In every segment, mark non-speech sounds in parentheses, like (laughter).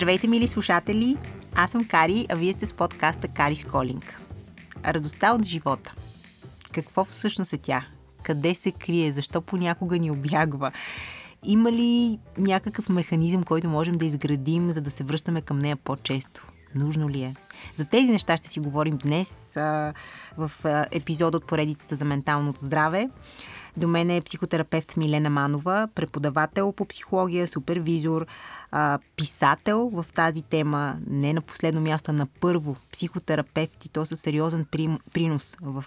Здравейте, мили слушатели! Аз съм Кари, а вие сте с подкаста Кари Сколинг. Радостта от живота. Какво всъщност е тя? Къде се крие? Защо понякога ни обягва? Има ли някакъв механизъм, който можем да изградим, за да се връщаме към нея по-често? Нужно ли е? За тези неща ще си говорим днес а, в а, епизод от поредицата за менталното здраве. До мен е психотерапевт Милена Манова, преподавател по психология, супервизор, писател в тази тема, не на последно място, на първо психотерапевт и то със сериозен принос в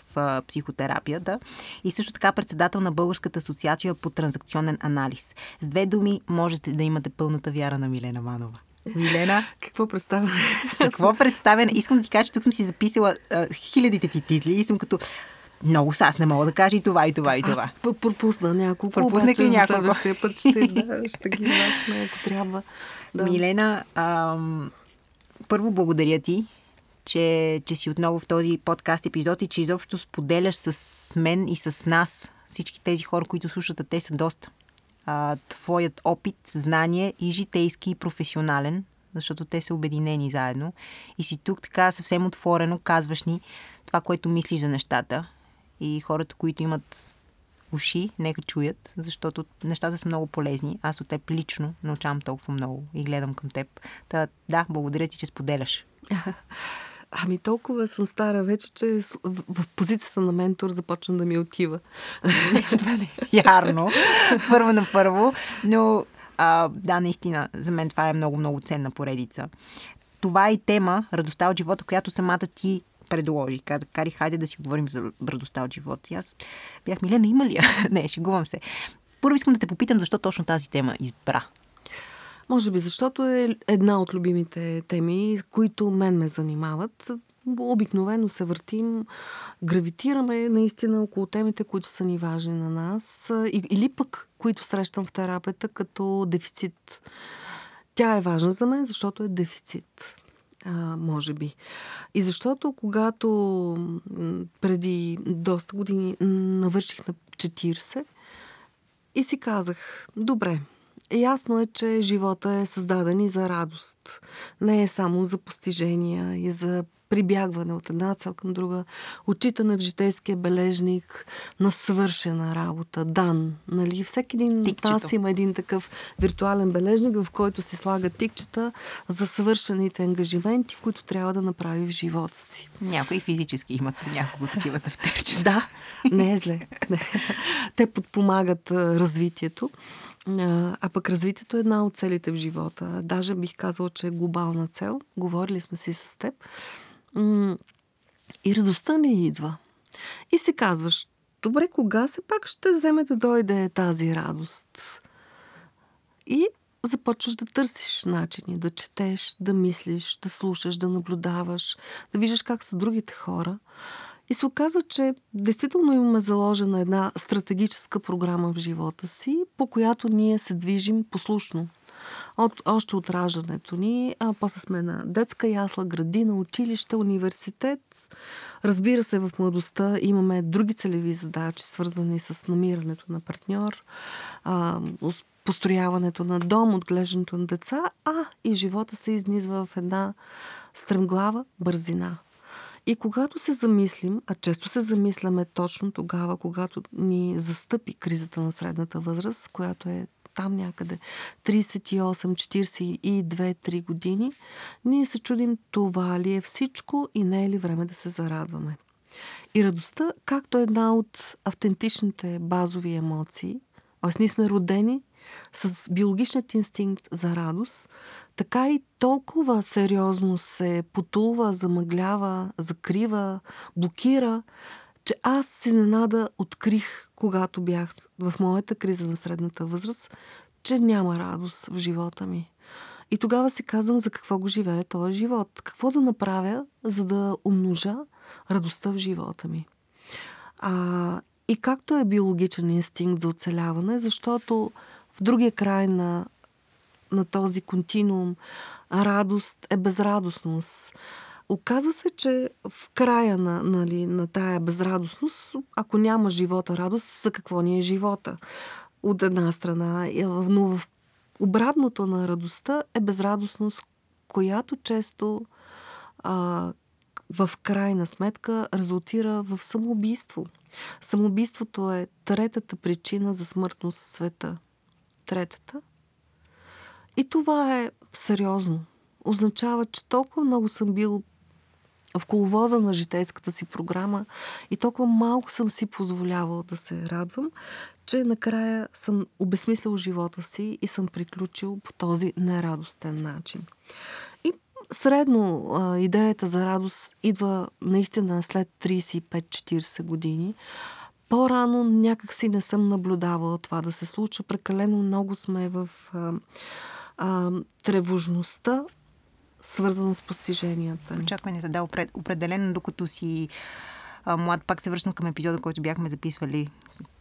психотерапията и също така председател на Българската асоциация по транзакционен анализ. С две думи можете да имате пълната вяра на Милена Манова. Милена. (laughs) Какво представя? Какво представя? Искам да ти кажа, че тук съм си записала а, хилядите ти титли и съм като много са, аз не мога да кажа и това, и това, и това. Аз пропусна няколко, Пропуснах ли няколко? следващия път ще, (laughs) да, ще ги власна, ако трябва. Да. Милена, ам, първо благодаря ти, че, че си отново в този подкаст епизод и че изобщо споделяш с мен и с нас, всички тези хора, които слушат, а те са доста. А, твоят опит, знание и житейски, и професионален, защото те са обединени заедно. И си тук така съвсем отворено казваш ни това, което мислиш за нещата и хората, които имат уши, нека чуят, защото нещата са много полезни. Аз от теб лично научавам толкова много и гледам към теб. Та, да, благодаря ти, че споделяш. (laughs) Ами толкова съм стара вече, че в, позицията на ментор започвам да ми отива. (laughs) (laughs) Ярно. Първо на първо. Но а, да, наистина, за мен това е много-много ценна поредица. Това е тема, радостта от живота, която самата ти предложи. Каза, Кари, хайде да си говорим за радостта от живота. И аз бях, Милена, има ли я? (laughs) Не, шегувам се. Първо искам да те попитам, защо точно тази тема избра. Може би, защото е една от любимите теми, които мен ме занимават. Обикновено се въртим, гравитираме наистина около темите, които са ни важни на нас или пък, които срещам в терапията като дефицит. Тя е важна за мен, защото е дефицит а, може би. И защото когато преди доста години навърших на 40 и си казах, добре, ясно е, че живота е създаден и за радост. Не е само за постижения и за прибягване от една цел към друга, отчитане в житейския бележник на свършена работа, дан. Нали? Всеки един от нас има един такъв виртуален бележник, в който се слага тикчета за свършените ангажименти, които трябва да направи в живота си. Някои физически имат няколко такива тефтерчета. да, не е зле. Те подпомагат развитието. А пък развитието е една от целите в живота. Даже бих казала, че е глобална цел. Говорили сме си с теб. И радостта не идва. И си казваш, добре, кога се пак ще вземе да дойде тази радост? И започваш да търсиш начини, да четеш, да мислиш, да слушаш, да наблюдаваш, да виждаш как са другите хора. И се оказва, че действително имаме заложена една стратегическа програма в живота си, по която ние се движим послушно от, още от раждането ни, а после сме на детска ясла, градина, училище, университет. Разбира се, в младостта имаме други целеви задачи, свързани с намирането на партньор, а, построяването на дом, отглеждането на деца, а и живота се изнизва в една стремглава бързина. И когато се замислим, а често се замисляме точно тогава, когато ни застъпи кризата на средната възраст, която е там някъде 38, 42, 3 години, ние се чудим това ли е всичко и не е ли време да се зарадваме. И радостта, както една от автентичните базови емоции, т.е. ние сме родени с биологичният инстинкт за радост, така и толкова сериозно се потулва, замъглява, закрива, блокира, че аз с изненада открих, когато бях в моята криза на средната възраст, че няма радост в живота ми. И тогава си казвам за какво го живее този живот. Какво да направя, за да умножа радостта в живота ми. А, и както е биологичен инстинкт за оцеляване, защото в другия край на, на този континуум радост е безрадостност. Оказва се, че в края на, нали, на тая безрадостност, ако няма живота радост, за какво ни е живота? От една страна, но в обратното на радостта е безрадостност, която често а, в крайна сметка резултира в самоубийство. Самоубийството е третата причина за смъртност в света. Третата. И това е сериозно. Означава, че толкова много съм бил в коловоза на житейската си програма и толкова малко съм си позволявал да се радвам, че накрая съм обесмислил живота си и съм приключил по този нерадостен начин. И средно а, идеята за радост идва наистина след 35-40 години. По-рано някак си не съм наблюдавала това да се случва. Прекалено много сме в а, а, тревожността, свързана с постиженията. Очакванията, да, определено, докато си млад, пак се връщам към епизода, който бяхме записвали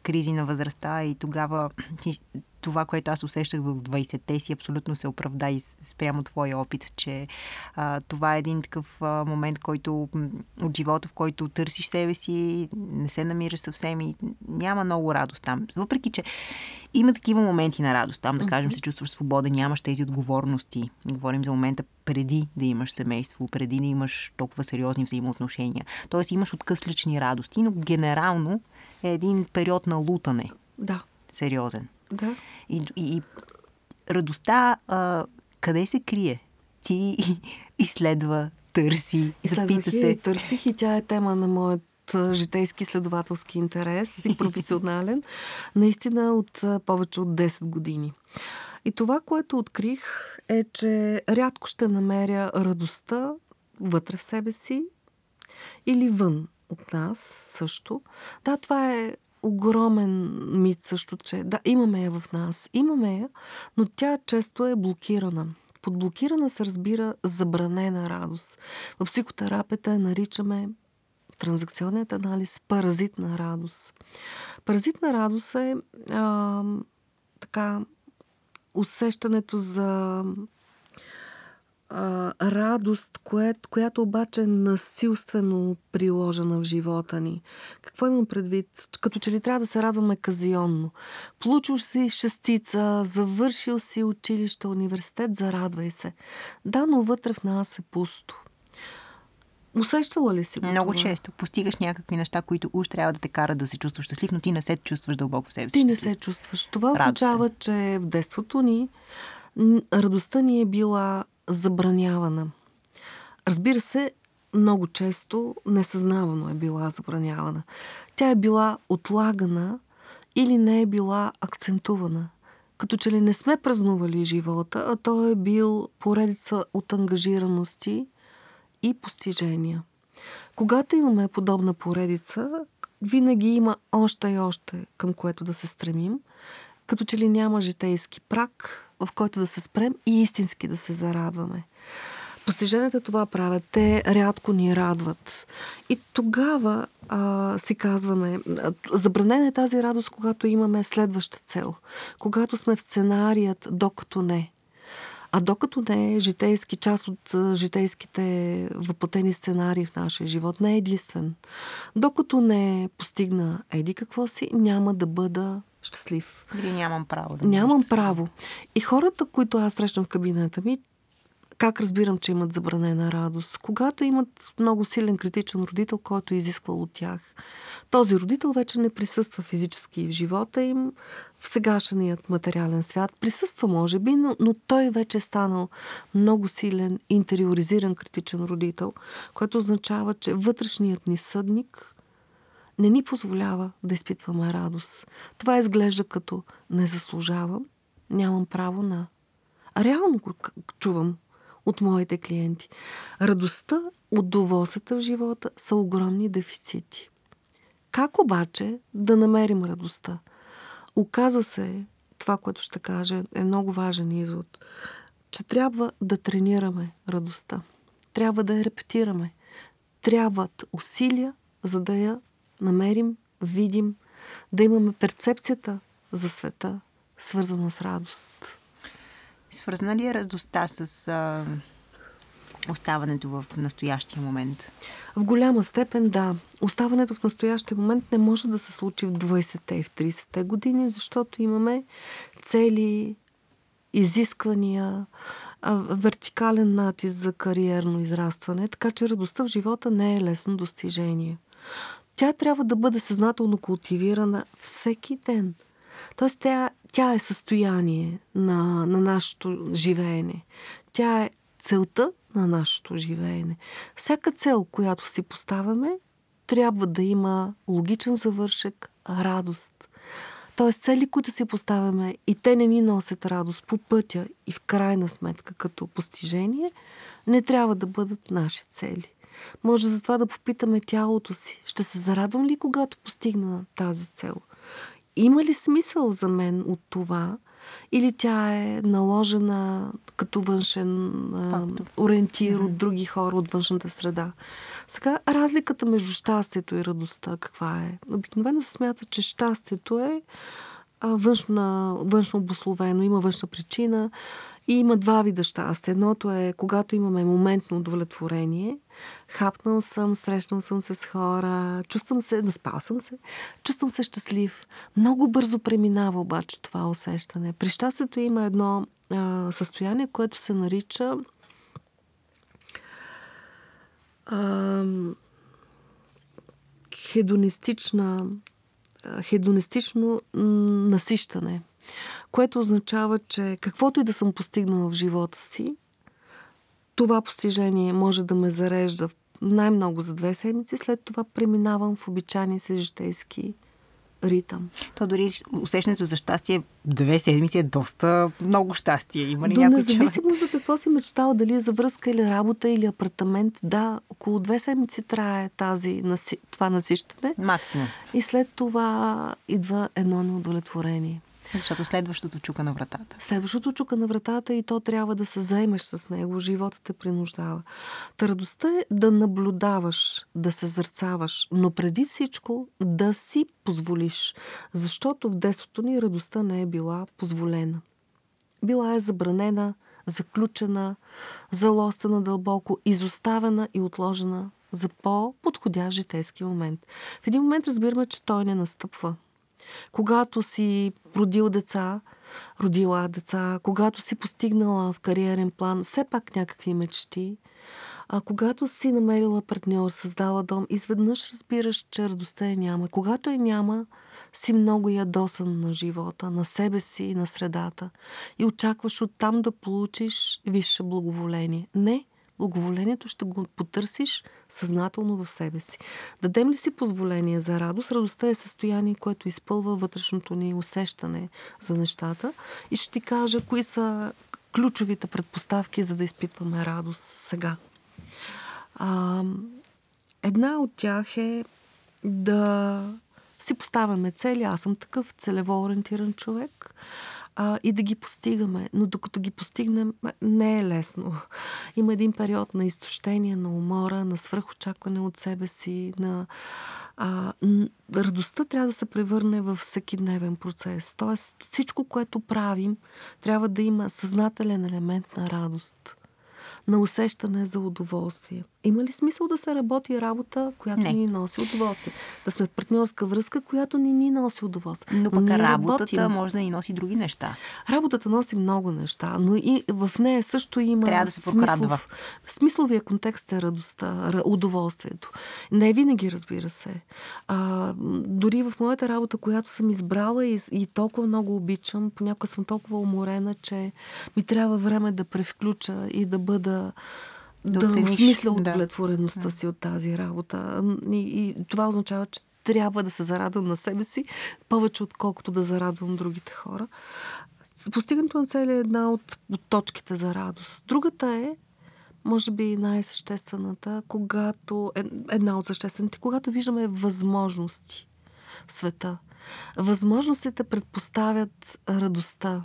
кризи на възрастта и тогава (clears throat) това, което аз усещах в 20-те си, абсолютно се оправда и спрямо твоя опит, че а, това е един такъв а, момент, който от живота, в който търсиш себе си, не се намираш съвсем и няма много радост там. Въпреки, че има такива моменти на радост. Там, да кажем, се чувстваш свободен, нямаш тези отговорности. Говорим за момента преди да имаш семейство, преди да имаш толкова сериозни взаимоотношения. Тоест имаш откъс лични радости, но генерално е един период на лутане. Да. Сериозен. Да. И, и, и радостта а, къде се крие? Ти (laughs) изследва, търси, запита се. И търсих и тя е тема на моят житейски следователски интерес и (laughs) професионален, наистина от повече от 10 години. И това, което открих е, че рядко ще намеря радостта вътре в себе си или вън от нас също. Да, това е огромен мит също, че да, имаме я в нас. Имаме я, но тя често е блокирана. Под блокирана се разбира забранена радост. В психотерапията я наричаме транзакционният анализ паразитна радост. Паразитна радост е а, така усещането за а, радост, кое, която обаче е насилствено приложена в живота ни. Какво имам предвид? Като че ли трябва да се радваме казионно. Получил си шестица, завършил си училище, университет, зарадвай се. Да, но вътре в нас е пусто. Усещала ли си го Много това? често. Постигаш някакви неща, които уж трябва да те карат да се чувстваш щастлив, но ти не се чувстваш дълбоко в себе си. Ти не се чувстваш. Това означава, че в детството ни радостта ни е била забранявана. Разбира се, много често несъзнавано е била забранявана. Тя е била отлагана или не е била акцентувана. Като че ли не сме празнували живота, а той е бил поредица от ангажираности и постижения. Когато имаме подобна поредица, винаги има още и още към което да се стремим, като че ли няма житейски прак, в който да се спрем и истински да се зарадваме. Постиженията това правят. Те рядко ни радват. И тогава а, си казваме, забранена е тази радост, когато имаме следваща цел. Когато сме в сценарият, докато не. А докато не е житейски, част от житейските въплатени сценарии в нашия живот, не е единствен. Докато не постигна еди какво си, няма да бъда щастлив. Или нямам право да Нямам право. И хората, които аз срещам в кабинета ми, как разбирам, че имат забранена радост? Когато имат много силен критичен родител, който е изисквал от тях. Този родител вече не присъства физически в живота им, в сегашният материален свят. Присъства, може би, но, но той вече е станал много силен, интериоризиран критичен родител, което означава, че вътрешният ни съдник не ни позволява да изпитваме радост. Това изглежда като не заслужавам, нямам право на. А реално го чувам от моите клиенти. Радостта, удоволствията в живота са огромни дефицити. Как обаче да намерим радостта? Оказва се, това, което ще кажа, е много важен извод, че трябва да тренираме радостта. Трябва да я репетираме. Трябват усилия, за да я намерим, видим, да имаме перцепцията за света, свързана с радост. Свързана ли е радостта с а, оставането в настоящия момент? В голяма степен да. Оставането в настоящия момент не може да се случи в 20-те и в 30-те години, защото имаме цели, изисквания, вертикален натиск за кариерно израстване, така че радостта в живота не е лесно достижение. Тя трябва да бъде съзнателно култивирана всеки ден. Тоест, тя, тя е състояние на, на нашето живеене. Тя е целта на нашето живеене. Всяка цел, която си поставяме, трябва да има логичен завършек, радост. Тоест цели, които си поставяме и те не ни носят радост по пътя и в крайна сметка като постижение, не трябва да бъдат наши цели. Може затова да попитаме тялото си, ще се зарадвам ли, когато постигна тази цел? Има ли смисъл за мен от това? Или тя е наложена като външен а, ориентир mm-hmm. от други хора, от външната среда? Сега, разликата между щастието и радостта каква е? Обикновено се смята, че щастието е външно обословено, има външна причина и има два вида щастие. Едното е когато имаме моментно удовлетворение. Хапнал съм, срещнал съм се с хора, чувствам се, наспал съм се, чувствам се щастлив. Много бързо преминава обаче това усещане. При щастието има едно а, състояние, което се нарича а, хедонистична хедонистично насищане, което означава, че каквото и да съм постигнала в живота си, това постижение може да ме зарежда най-много за две седмици, след това преминавам в обичайния си житейски ритъм. То дори усещането за щастие две седмици е доста много щастие. Има ли До някой независимо човек? за какво си мечтал, дали е за връзка или работа или апартамент, да, около две седмици трае тази, това насищане. Максимум. И след това идва едно неудовлетворение. Защото следващото чука на вратата. Следващото чука на вратата и то трябва да се заемеш с него. Живота те принуждава. Та радостта е да наблюдаваш, да се зърцаваш, но преди всичко да си позволиш. Защото в детството ни радостта не е била позволена. Била е забранена, заключена, залостена дълбоко, изоставена и отложена за по-подходящ житейски момент. В един момент разбираме, че той не настъпва. Когато си родил деца, родила деца, когато си постигнала в кариерен план все пак някакви мечти, а когато си намерила партньор, създала дом, изведнъж разбираш, че радостта е няма. Когато е няма, си много ядосан на живота, на себе си и на средата и очакваш оттам да получиш висше благоволение. Не, благоволението ще го потърсиш съзнателно в себе си. Дадем ли си позволение за радост? Радостта е състояние, което изпълва вътрешното ни усещане за нещата. И ще ти кажа кои са ключовите предпоставки, за да изпитваме радост сега. А, една от тях е да си поставяме цели. Аз съм такъв целево ориентиран човек а, и да ги постигаме. Но докато ги постигнем, не е лесно. (laughs) Има един период на изтощение, на умора, на свръхочакване от себе си, на а, радостта трябва да се превърне в всеки дневен процес. Тоест всичко, което правим, трябва да има съзнателен елемент на радост на усещане за удоволствие. Има ли смисъл да се работи работа, която не. ни носи удоволствие? Да сме в партньорска връзка, която ни ни носи удоволствие. Но пък работата работим. може да ни носи други неща. Работата носи много неща, но и в нея също има Трябва да се смислов, смисловия контекст е радостта, удоволствието. Не винаги, разбира се. А, дори в моята работа, която съм избрала и, и толкова много обичам, понякога съм толкова уморена, че ми трябва време да превключа и да бъда да, да осмисля удовлетвореността да. си от тази работа. И, и това означава, че трябва да се зарадвам на себе си повече, отколкото да зарадвам другите хора. Постигането на цели е една от, от точките за радост. Другата е, може би най-съществената, когато, е, една от съществените, когато виждаме възможности в света. Възможностите предпоставят радостта.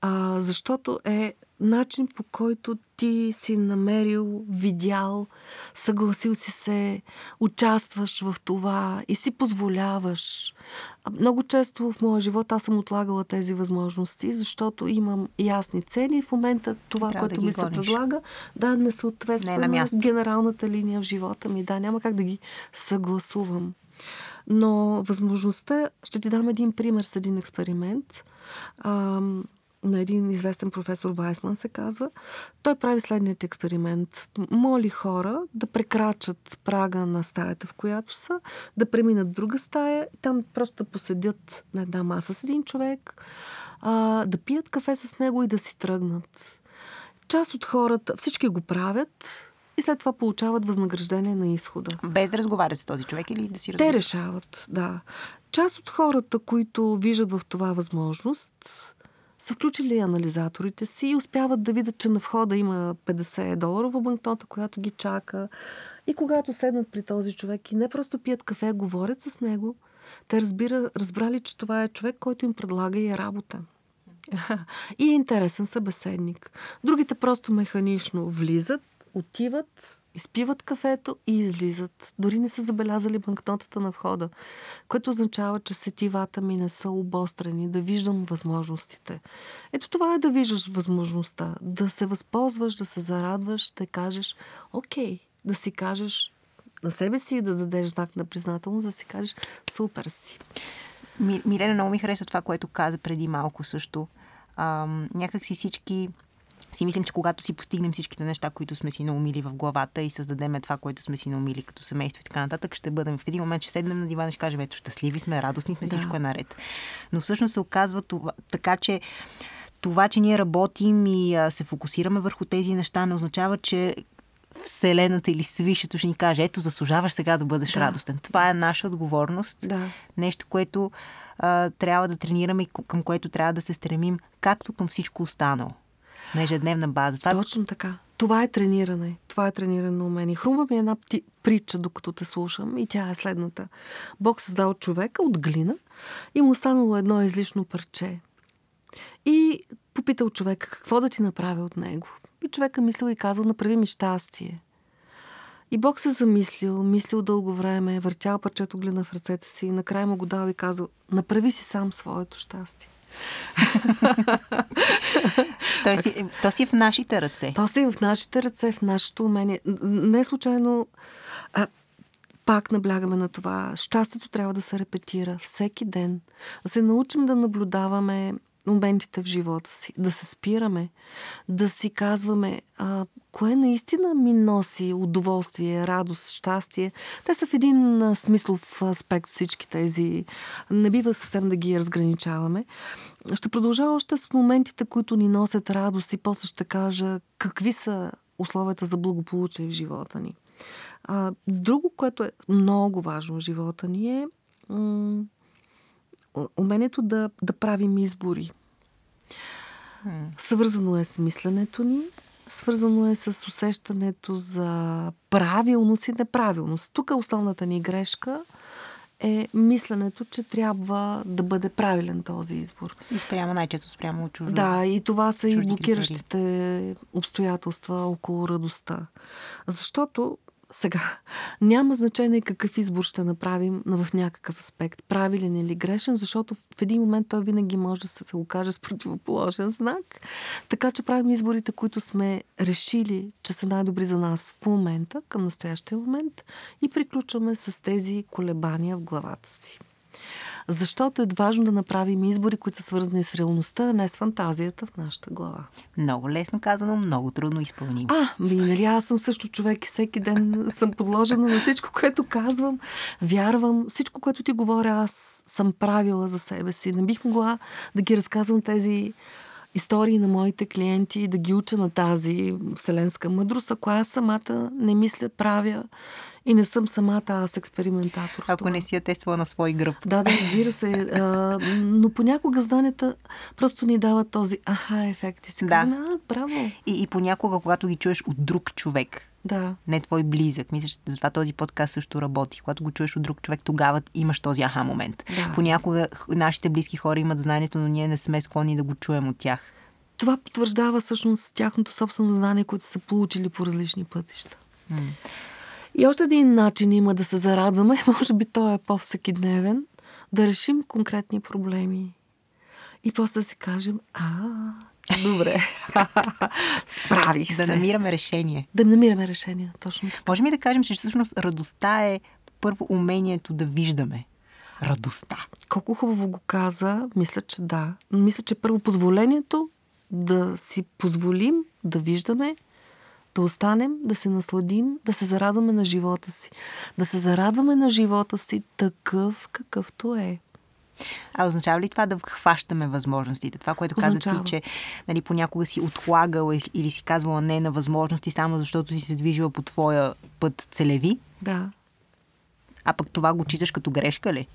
А, защото е начин по който ти си намерил, видял, съгласил си се, участваш в това и си позволяваш. Много често в моя живот аз съм отлагала тези възможности, защото имам ясни цели и в момента това, Трябва което да ми гониш. се предлага, да, не съответства не е на, на генералната линия в живота ми. Да, няма как да ги съгласувам. Но възможността, ще ти дам един пример с един експеримент. Ам, на един известен професор Вайсман се казва. Той прави следният експеримент. Моли хора да прекрачат прага на стаята, в която са, да преминат друга стая и там просто да поседят на една маса с един човек, а, да пият кафе с него и да си тръгнат. Част от хората, всички го правят, и след това получават възнаграждение на изхода. Без да разговарят с този човек или да си разговарят? Те решават, да. Част от хората, които виждат в това възможност, са включили анализаторите си и успяват да видят, че на входа има 50 доларова банкнота, която ги чака. И когато седнат при този човек и не просто пият кафе, говорят с него, те разбира, разбрали, че това е човек, който им предлага и работа. (laughs) и е интересен събеседник. Другите просто механично влизат, отиват, изпиват кафето и излизат. Дори не са забелязали банкнотата на входа, което означава, че сетивата ми не са обострени, да виждам възможностите. Ето това е да виждаш възможността, да се възползваш, да се зарадваш, да кажеш, окей, да си кажеш на себе си и да дадеш знак на признателност, да си кажеш, супер си. Милена, много ми хареса това, което каза преди малко също. Ам, някак си всички си мислим, че когато си постигнем всичките неща, които сме си наумили в главата и създадем това, което сме си наумили като семейство и така нататък, ще бъдем в един момент, ще седнем на дивана и ще кажем, ето щастливи сме, радостни сме, да. всичко е наред. Но всъщност се оказва това, така, че това, че ние работим и а, се фокусираме върху тези неща, не означава, че Вселената или Свишето ще ни каже, ето, заслужаваш сега да бъдеш да. радостен. Това е наша отговорност. Да. Нещо, което а, трябва да тренираме и към което трябва да се стремим, както към всичко останало на ежедневна база. Това... Точно така. Това е трениране. Това е трениране на умение. Хрумва ми една пти... притча, докато те слушам и тя е следната. Бог създал човека от глина и му останало едно излишно парче. И попитал човека какво да ти направя от него. И човека мислил и казал, направи ми щастие. И Бог се замислил, мислил дълго време, въртял парчето глина в ръцете си и накрая му го дал и казал, направи си сам своето щастие. (laughs) то, си, то си в нашите ръце. То си в нашите ръце, в нашето умение. Не случайно а, пак наблягаме на това. Щастието трябва да се репетира всеки ден. Да се научим да наблюдаваме моментите в живота си, да се спираме, да си казваме а, кое наистина ми носи удоволствие, радост, щастие. Те са в един а, смислов аспект всички тези. Не бива съвсем да ги разграничаваме. Ще продължа още с моментите, които ни носят радост и после ще кажа какви са условията за благополучие в живота ни. А, друго, което е много важно в живота ни е м- умението да, да правим избори. Съвързано е с мисленето ни, свързано е с усещането за правилност и неправилност. Тук основната ни грешка е мисленето, че трябва да бъде правилен този избор. И спрямо най-често спрямо чуждо. Да, и това са и блокиращите критерии. обстоятелства около радостта. Защото сега, няма значение какъв избор ще направим в някакъв аспект, правилен или грешен, защото в един момент той винаги може да се окаже с противоположен знак. Така че правим изборите, които сме решили, че са най-добри за нас в момента, към настоящия момент и приключваме с тези колебания в главата си защото е важно да направим избори, които са свързани с реалността, а не с фантазията в нашата глава. Много лесно казано, много трудно изпълнимо. А, ми, нали, аз съм също човек и всеки ден съм подложена на всичко, което казвам, вярвам, всичко, което ти говоря, аз съм правила за себе си. Не бих могла да ги разказвам тези истории на моите клиенти и да ги уча на тази вселенска мъдрост, ако аз самата не мисля, правя и не съм самата аз експериментатор. Ако това. не си я тествала на свой гръб. Да, да, разбира се. А, но понякога знанията просто ни дават този аха ефект и си да. казваме, а, браво. И, и понякога, когато ги чуеш от друг човек, да. не твой близък. Мисля, че затова този подкаст също работи. Когато го чуеш от друг човек, тогава имаш този аха момент. Да. Понякога нашите близки хора имат знанието, но ние не сме склонни да го чуем от тях. Това потвърждава всъщност тяхното собствено знание, което са получили по различни пътища. М. И още един начин има да се зарадваме, (laughs) може би той е по-всекидневен, да решим конкретни проблеми. И после да си кажем, а, добре, (laughs) справих се. Да намираме решение. Да намираме решение, точно. Можем ли да кажем, че всъщност радостта е първо умението да виждаме? радостта. Колко хубаво го каза, мисля, че да. Мисля, че първо позволението да си позволим да виждаме, да останем, да се насладим, да се зарадваме на живота си. Да се зарадваме на живота си такъв, какъвто е. А означава ли това да хващаме възможностите? Това, което каза ти, че нали, понякога си отлагала или си казвала не на възможности, само защото си се движила по твоя път целеви? Да. А пък това го читаш като грешка ли?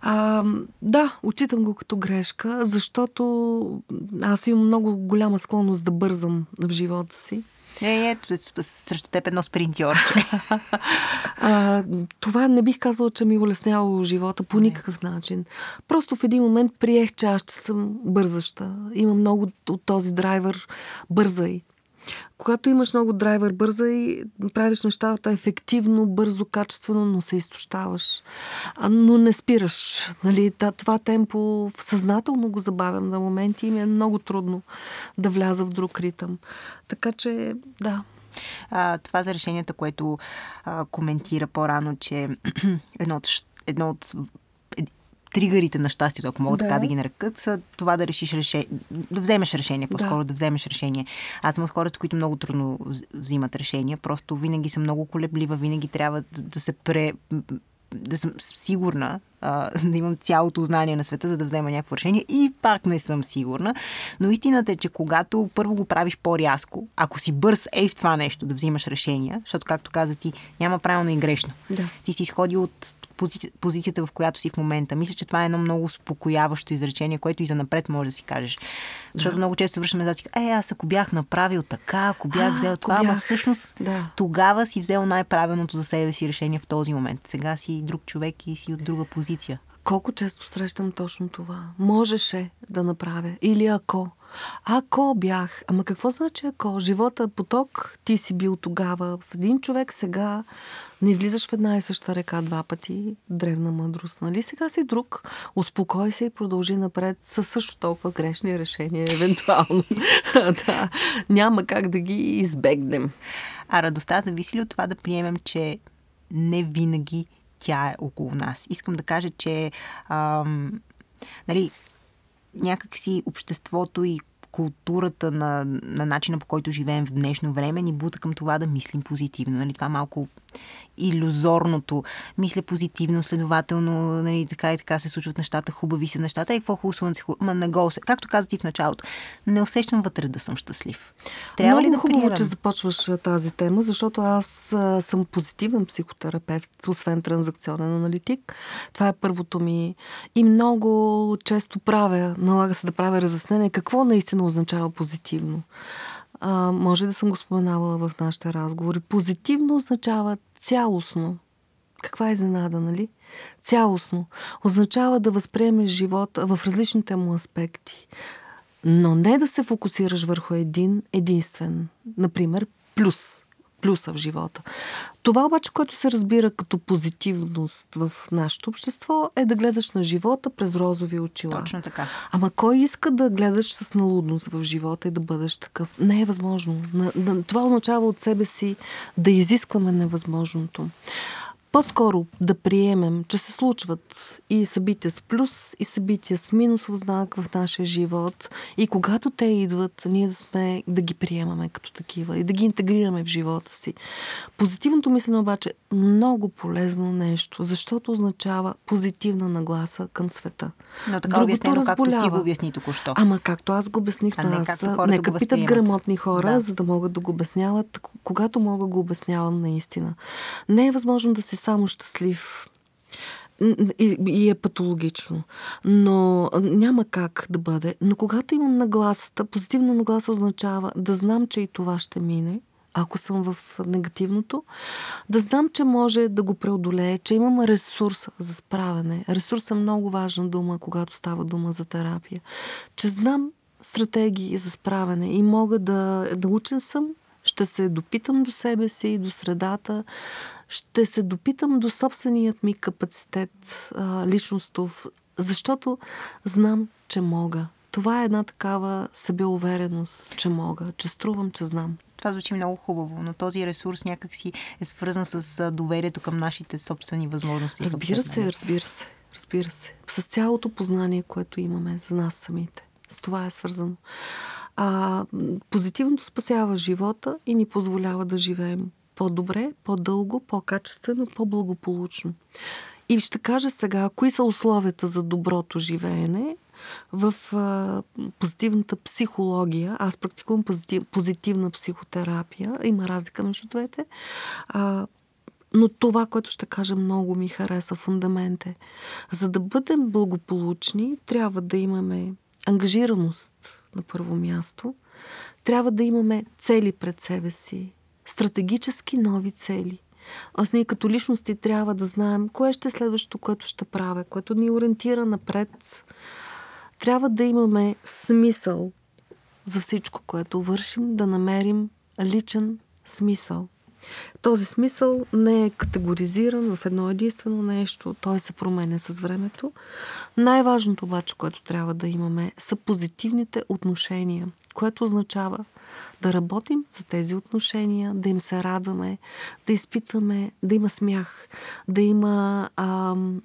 А, да, отчитам го като грешка, защото аз имам много голяма склонност да бързам в живота си. Е, ето, срещу теб едно спринтьорче. (laughs) а, това не бих казала, че ми улесняло живота по никакъв начин. Просто в един момент приех, че аз ще съм бързаща. Има много от този драйвер бързай. Когато имаш много драйвер бърза и правиш нещата ефективно, бързо, качествено, но се изтощаваш. А, но не спираш. Нали, това темпо съзнателно го забавям на моменти и ми е много трудно да вляза в друг ритъм. Така че, да. А, това за решенията, което а, коментира по-рано, че (clears throat) едно от, едно от тригърите на щастието, ако мога да. така да ги нарекат, са това да решиш решение, да вземеш решение, по-скоро да. да вземеш решение. Аз съм от хората, които много трудно взимат решения, просто винаги съм много колеблива, винаги трябва да, да се пре да съм сигурна, а, (laughs) да имам цялото знание на света, за да взема някакво решение и пак не съм сигурна. Но истината е, че когато първо го правиш по-рязко, ако си бърз ей в това нещо да взимаш решения, защото както каза ти, няма правилно и грешно. Да. Ти си изходил от пози... позицията, в която си в момента. Мисля, че това е едно много успокояващо изречение, което и за напред може да си кажеш. Защото да. много често връщаме назад и е, аз ако бях направил така, ако бях а, взел това, бях... но всъщност (laughs) да. тогава си взел най-правилното за себе си решение в този момент. Сега си друг човек и си от друга позиция. Колко често срещам точно това? Можеше да направя. Или ако. Ако бях. Ама какво значи ако? Живота е поток, ти си бил тогава. В един човек сега не влизаш в една и съща река два пъти. Древна мъдрост, нали? Сега си друг. Успокой се и продължи напред с също толкова грешни решения, евентуално. (laughs) да, няма как да ги избегнем. А радостта зависи ли от това да приемем, че не винаги тя е около нас? Искам да кажа, че ам, нали, някакси обществото и културата на, на начина по който живеем в днешно време ни бута към това да мислим позитивно. Нали? Това малко иллюзорното. Мисля позитивно, следователно, нали, така и така се случват нещата, хубави са нещата. И какво хубаво слънце, хубаво. Ма не го, както каза ти в началото, не усещам вътре да съм щастлив. Трябва Много ли да хубаво, приемам? че започваш тази тема, защото аз а, съм позитивен психотерапевт, освен транзакционен аналитик. Това е първото ми. И много често правя, налага се да правя разяснение какво наистина означава позитивно а, може да съм го споменавала в нашите разговори. Позитивно означава цялостно. Каква е изненада, нали? Цялостно. Означава да възприемеш живота в различните му аспекти. Но не да се фокусираш върху един единствен. Например, плюс плюса в живота. Това обаче, което се разбира като позитивност в нашето общество, е да гледаш на живота през розови очила. Точно така. Ама кой иска да гледаш с налудност в живота и да бъдеш такъв? Не е възможно. Това означава от себе си да изискваме невъзможното. По-скоро да приемем, че се случват и събития с плюс, и събития с минусов знак в нашия живот. И когато те идват, ние да сме, да ги приемаме като такива и да ги интегрираме в живота си. Позитивното мислене обаче е много полезно нещо, защото означава позитивна нагласа към света. Но така Другото обяснено, разболява. както ти го обясни току-що. Ама както аз го обясних, а не аз, нека питат грамотни хора, да. за да могат да го обясняват, когато мога го обяснявам наистина. Не е възможно да се само щастлив. И, и е патологично. Но няма как да бъде. Но когато имам нагласата, позитивна нагласа означава да знам, че и това ще мине, ако съм в негативното, да знам, че може да го преодолее, че имам ресурс за справяне. Ресурс е много важна дума, когато става дума за терапия. Че знам стратегии за справяне и мога да, да учен съм, ще се допитам до себе си, до средата, ще се допитам до собственият ми капацитет а, личностов, защото знам, че мога. Това е една такава себеувереност, че мога, че струвам, че знам. Това звучи много хубаво, но този ресурс някакси е свързан с доверието към нашите собствени възможности. Разбира се, разбира се. разбира се. С цялото познание, което имаме за нас самите. С това е свързано. А позитивното спасява живота и ни позволява да живеем по-добре, по-дълго, по-качествено, по-благополучно. И ще кажа сега, кои са условията за доброто живеене в а, позитивната психология. Аз практикувам позитив, позитивна психотерапия. Има разлика между двете. А, но това, което ще кажа, много ми хареса фундамент. За да бъдем благополучни, трябва да имаме ангажираност на първо място. Трябва да имаме цели пред себе си. Стратегически нови цели. Аз ние като личности трябва да знаем кое ще е следващото, което ще правя, което ни ориентира напред. Трябва да имаме смисъл за всичко, което вършим, да намерим личен смисъл. Този смисъл не е категоризиран в едно единствено нещо, той се променя с времето. Най-важното обаче, което трябва да имаме, са позитивните отношения, което означава да работим за тези отношения, да им се радваме, да изпитваме, да има смях, да има ам,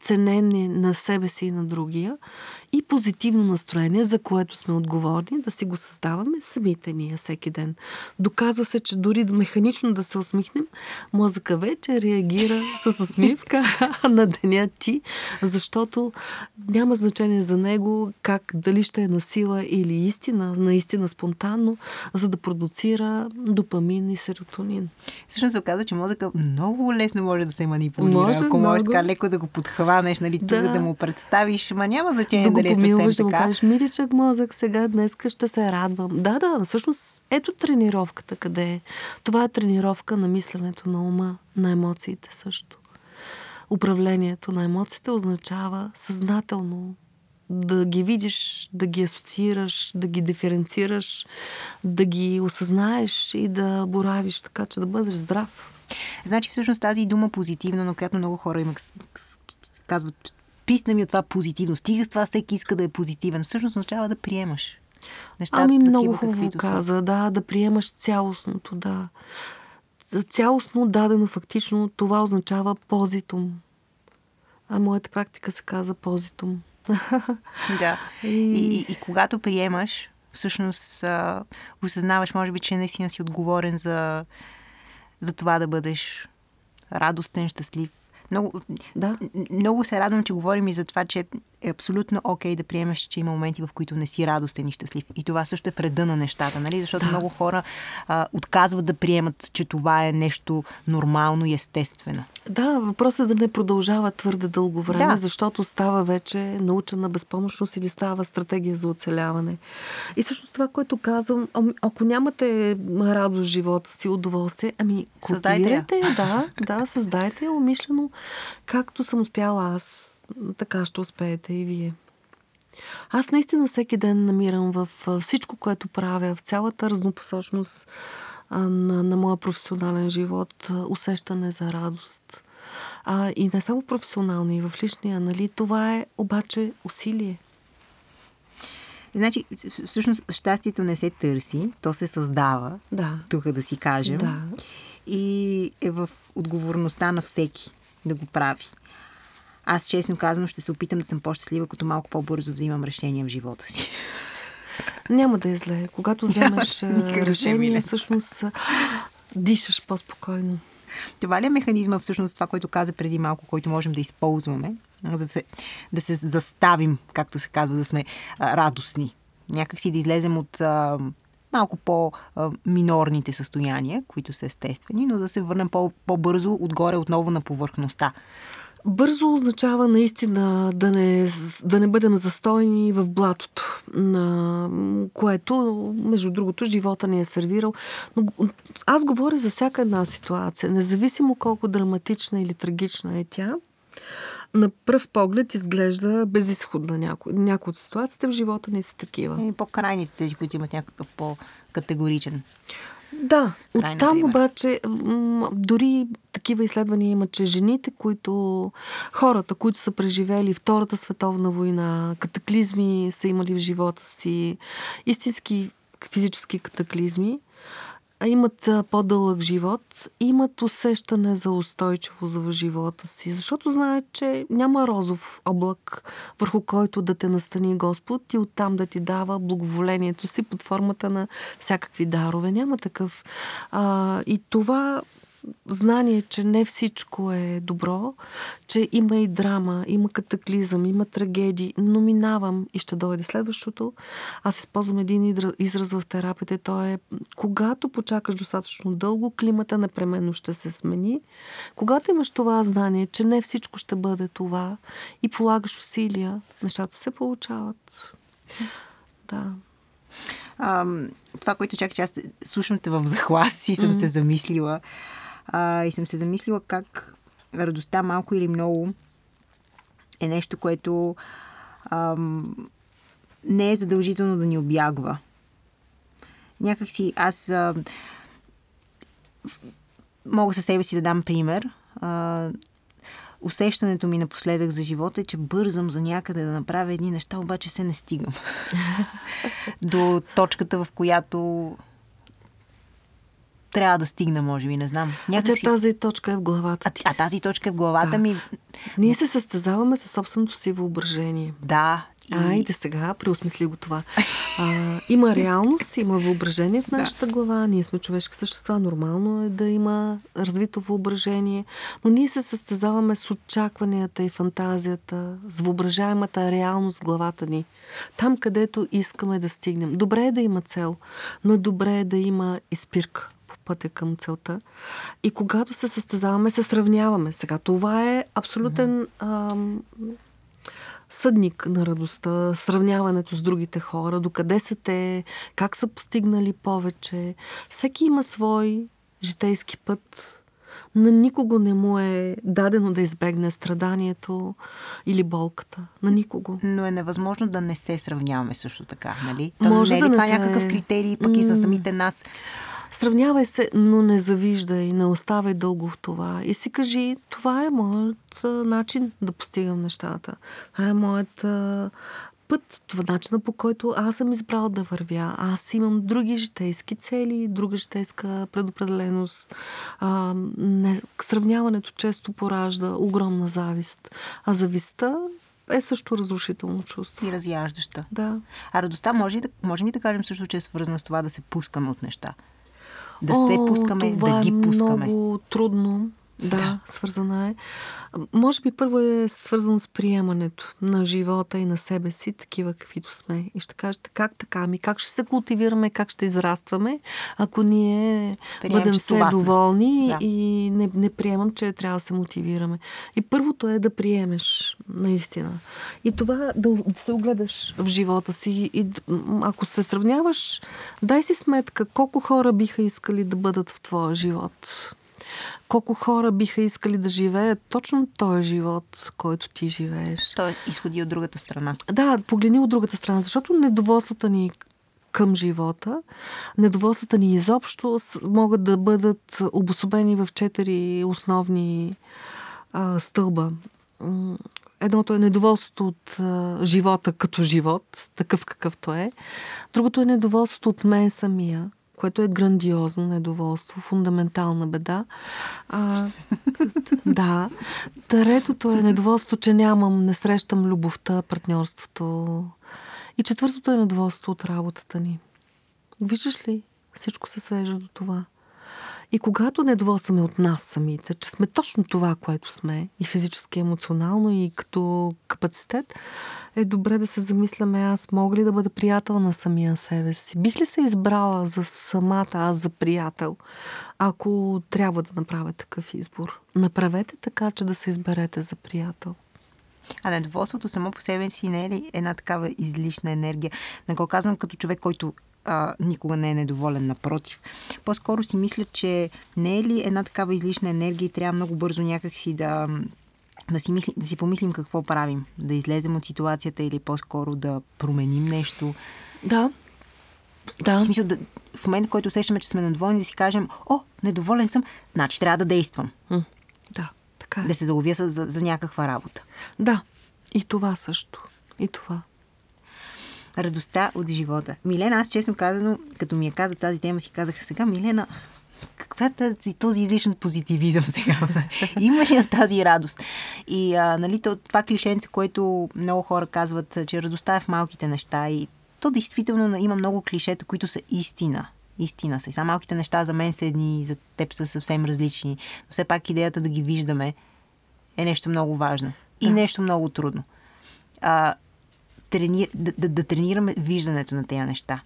ценене на себе си и на другия и позитивно настроение, за което сме отговорни, да си го създаваме самите ние всеки ден. Доказва се, че дори механично да се усмихнем, мозъка вече реагира с усмивка (laughs) на деня ти, защото няма значение за него как дали ще е на сила или истина, наистина спонтанно, за да продуцира допамин и серотонин. Всъщност се оказа, че мозъка много лесно може да се манипулира. Може, ако можеш така леко да го подхванеш, нали, да. да му представиш, ма няма значение да дали го помилваш, да му кажеш, миричък мозък, сега днес ще се радвам. Да, да, всъщност ето тренировката къде е. Това е тренировка на мисленето на ума, на емоциите също. Управлението на емоциите означава съзнателно да ги видиш, да ги асоциираш, да ги диференцираш, да ги осъзнаеш и да боравиш така, че да бъдеш здрав. Значи всъщност тази дума позитивна, но която много хора имат казват писна ми от това позитивно. Стига с това всеки иска да е позитивен. Всъщност означава да приемаш. Нещата, ами много хубаво каза, са. да, да приемаш цялостното, да. Цялостно дадено фактично това означава позитум. А моята практика се каза позитум. (laughs) Да. И... И, и, и когато приемаш, всъщност а, осъзнаваш, може би, че наистина си отговорен за, за това да бъдеш радостен, щастлив, много, да. много се радвам, че говорим и за това, че е абсолютно окей okay да приемеш, че има моменти, в които не си радостен и щастлив. И това също е вреда на нещата, нали? Защото да. много хора а, отказват да приемат, че това е нещо нормално и естествено. Да, въпросът е да не продължава твърде дълго време, да. защото става вече научена безпомощност или става стратегия за оцеляване. И всъщност това, което казвам, ако нямате радост живота си, удоволствие, ами култивирайте да, да, създайте умишлено, както съм успяла аз, така ще успеете и вие. Аз наистина всеки ден намирам в всичко, което правя, в цялата разнопосочност на, на моя професионален живот, усещане за радост. А, и не само професионално, и в личния, нали? Това е обаче усилие. Значи, всъщност, щастието не се търси, то се създава. Да. Тук да си кажем. Да. И е в отговорността на всеки да го прави. Аз честно казвам, ще се опитам да съм по-щастлива, като малко по-бързо взимам решения в живота си. Няма да е зле. Когато вземеш решение, всъщност дишаш по-спокойно. Това ли е механизма, всъщност, това, което каза преди малко, който можем да използваме, за да се, да се заставим, както се казва, да сме а, радостни? Някак си да излезем от а, малко по-минорните състояния, които са естествени, но да се върнем по- по-бързо отгоре отново на повърхността. Бързо означава наистина да не, да не бъдем застойни в блатото, което, между другото, живота ни е сервирал. Но аз говоря за всяка една ситуация, независимо колко драматична или трагична е тя. На пръв поглед изглежда безисходна някои. Някои от ситуациите в живота ни са такива. И по-крайните, тези, които имат някакъв по-категоричен да, там обаче дори такива изследвания има, че жените, които, хората, които са преживели Втората световна война, катаклизми са имали в живота си, истински физически катаклизми, имат по-дълъг живот, имат усещане за устойчивост в живота си, защото знаят, че няма розов облак, върху който да те настани Господ и оттам да ти дава благоволението си под формата на всякакви дарове. Няма такъв. А, и това знание, че не всичко е добро, че има и драма, има катаклизъм, има трагедии, но минавам и ще дойде следващото. Аз използвам един израз в терапията. То е, когато почакаш достатъчно дълго, климата непременно ще се смени. Когато имаш това знание, че не всичко ще бъде това и полагаш усилия, нещата се получават. Да. А, това, което чаках, че аз слушам те в захлас и съм mm-hmm. се замислила. А, и съм се замислила как радостта малко или много е нещо, което ам, не е задължително да ни обягва. Някак си аз а, мога със себе си да дам пример. А, усещането ми напоследък за живота е, че бързам за някъде да направя едни неща, обаче се не стигам. (laughs) До точката, в която трябва да стигна, може би, не знам. Някак а си... тази точка е в главата. А, а тази точка е в главата да. ми. Ние се състезаваме със собственото си въображение. Да. И... Айде сега, преосмисли го това. А, има реалност, има въображение в нашата да. глава. Ние сме човешки същества. Нормално е да има развито въображение. Но ние се състезаваме с очакванията и фантазията, с въображаемата реалност в главата ни. Там, където искаме да стигнем. Добре е да има цел, но добре е да има и спирка пътя към целта. И когато се състезаваме, се сравняваме. Сега това е абсолютен ам, съдник на радостта, сравняването с другите хора, докъде са те, как са постигнали повече. Всеки има свой житейски път. На никого не му е дадено да избегне страданието или болката. На никого. Но е невъзможно да не се сравняваме също така, нали? То Може не е ли да това се... някакъв критерий, пък и със самите нас? Сравнявай се, но не завиждай, не оставай дълго в това. И си кажи, това е моят начин да постигам нещата. Това е моят път, това е начина по който аз съм избрал да вървя. Аз имам други житейски цели, друга житейска предопределеност. А, не, сравняването често поражда огромна завист. А завистта е също разрушително чувство. И разяждаща. Да. А радостта може, да, можем ли да кажем също, че е свързана с това да се пускаме от неща? Да О, се пускаме, да ги пускаме. е много трудно. Да, да, свързана е. Може би първо е свързано с приемането на живота и на себе си, такива каквито сме. И ще кажете, как така? Ми как ще се култивираме, как ще израстваме, ако ние Приемам, бъдем все доволни да. и не, не приемам, че трябва да се мотивираме. И първото е да приемеш, наистина. И това да, да се огледаш в живота си. И ако се сравняваш, дай си сметка колко хора биха искали да бъдат в твоя живот колко хора биха искали да живеят точно този живот, който ти живееш. Той изходи от другата страна. Да, погледни от другата страна, защото недоволствата ни към живота, недоволствата ни изобщо могат да бъдат обособени в четири основни а, стълба. Едното е недоволството от а, живота като живот, такъв какъвто е. Другото е недоволството от мен самия, което е грандиозно недоволство, фундаментална беда. А, (laughs) да. Третото е недоволство, че нямам, не срещам любовта, партньорството. И четвъртото е недоволство от работата ни. Виждаш ли? Всичко се свежда до това. И когато недоволстваме от нас самите, че сме точно това, което сме, и физически, и емоционално, и като капацитет, е добре да се замисляме аз мога ли да бъда приятел на самия себе си? Бих ли се избрала за самата аз за приятел, ако трябва да направя такъв избор? Направете така, че да се изберете за приятел. А недоволството само по себе си не е ли една такава излишна енергия? Не го казвам като човек, който а, никога не е недоволен, напротив. По-скоро си мисля, че не е ли една такава излишна енергия и трябва много бързо някакси да, да си, мисли, да си помислим какво правим. Да излезем от ситуацията или по-скоро да променим нещо. Да. Да. В, смисъл, да, в момента, в който усещаме, че сме недоволни, да си кажем, о, недоволен съм, значи трябва да действам. М, да, така е. Да се заловя за, за, за някаква работа. Да, и това също. И това. Радостта от живота. Милена, аз честно казано, като ми я каза тази тема, си казах сега, Милена, каква е тази, този излишен позитивизъм сега? (laughs) Има ли тази радост? И а, нали, това клишенце, което много хора казват, че радостта е в малките неща и то действително има много клишета, които са истина. Истина са. И само малките неща за мен са едни, за теб са съвсем различни. Но все пак идеята да ги виждаме е нещо много важно. И да. нещо много трудно. А, трени... да, да, да тренираме виждането на тези неща.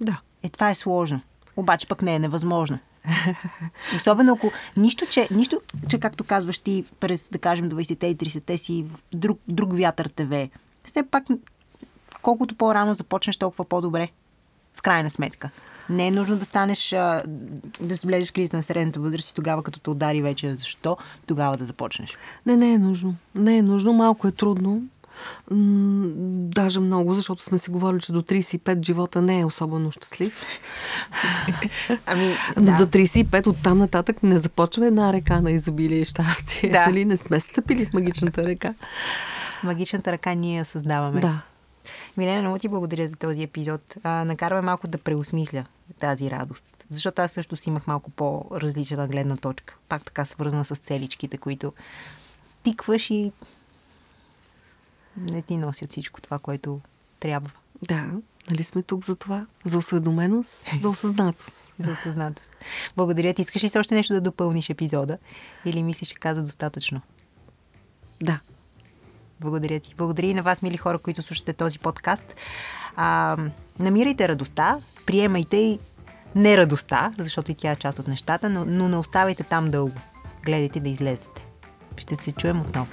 Да. Е, това е сложно. Обаче пък не е невъзможно. (laughs) Особено ако нищо, че, нищо, че както казваш ти през, да кажем, 20-те и 30-те си друг, друг вятър вее. Все пак, колкото по-рано започнеш, толкова по-добре. В крайна сметка. Не е нужно да станеш, да влезеш в криза на средната възраст и тогава, като те удари вече, защо тогава да започнеш? Не, не е нужно. Не е нужно. Малко е трудно даже много, защото сме си говорили, че до 35 живота не е особено щастлив. (laughs) ами, Но да. до 35 оттам нататък не започва една река на изобилие и щастие. Да. Нали? Не сме стъпили в магичната река. Магичната ръка ние я създаваме. Да. Милена, много ти благодаря за този епизод. А, накарвай малко да преосмисля тази радост. Защото аз също си имах малко по-различна гледна точка. Пак така свързана с целичките, които тикваш и не ти носят всичко това, което трябва. Да, нали сме тук за това? За осведоменост, за осъзнатост. (laughs) за осъзнатост. Благодаря ти. Искаш ли още нещо да допълниш епизода? Или мислиш, че каза достатъчно? Да. Благодаря ти. Благодаря и на вас, мили хора, които слушате този подкаст. А, намирайте радостта, приемайте и нерадостта, защото и тя е част от нещата, но, но не оставайте там дълго. Гледайте да излезете. Ще се чуем отново.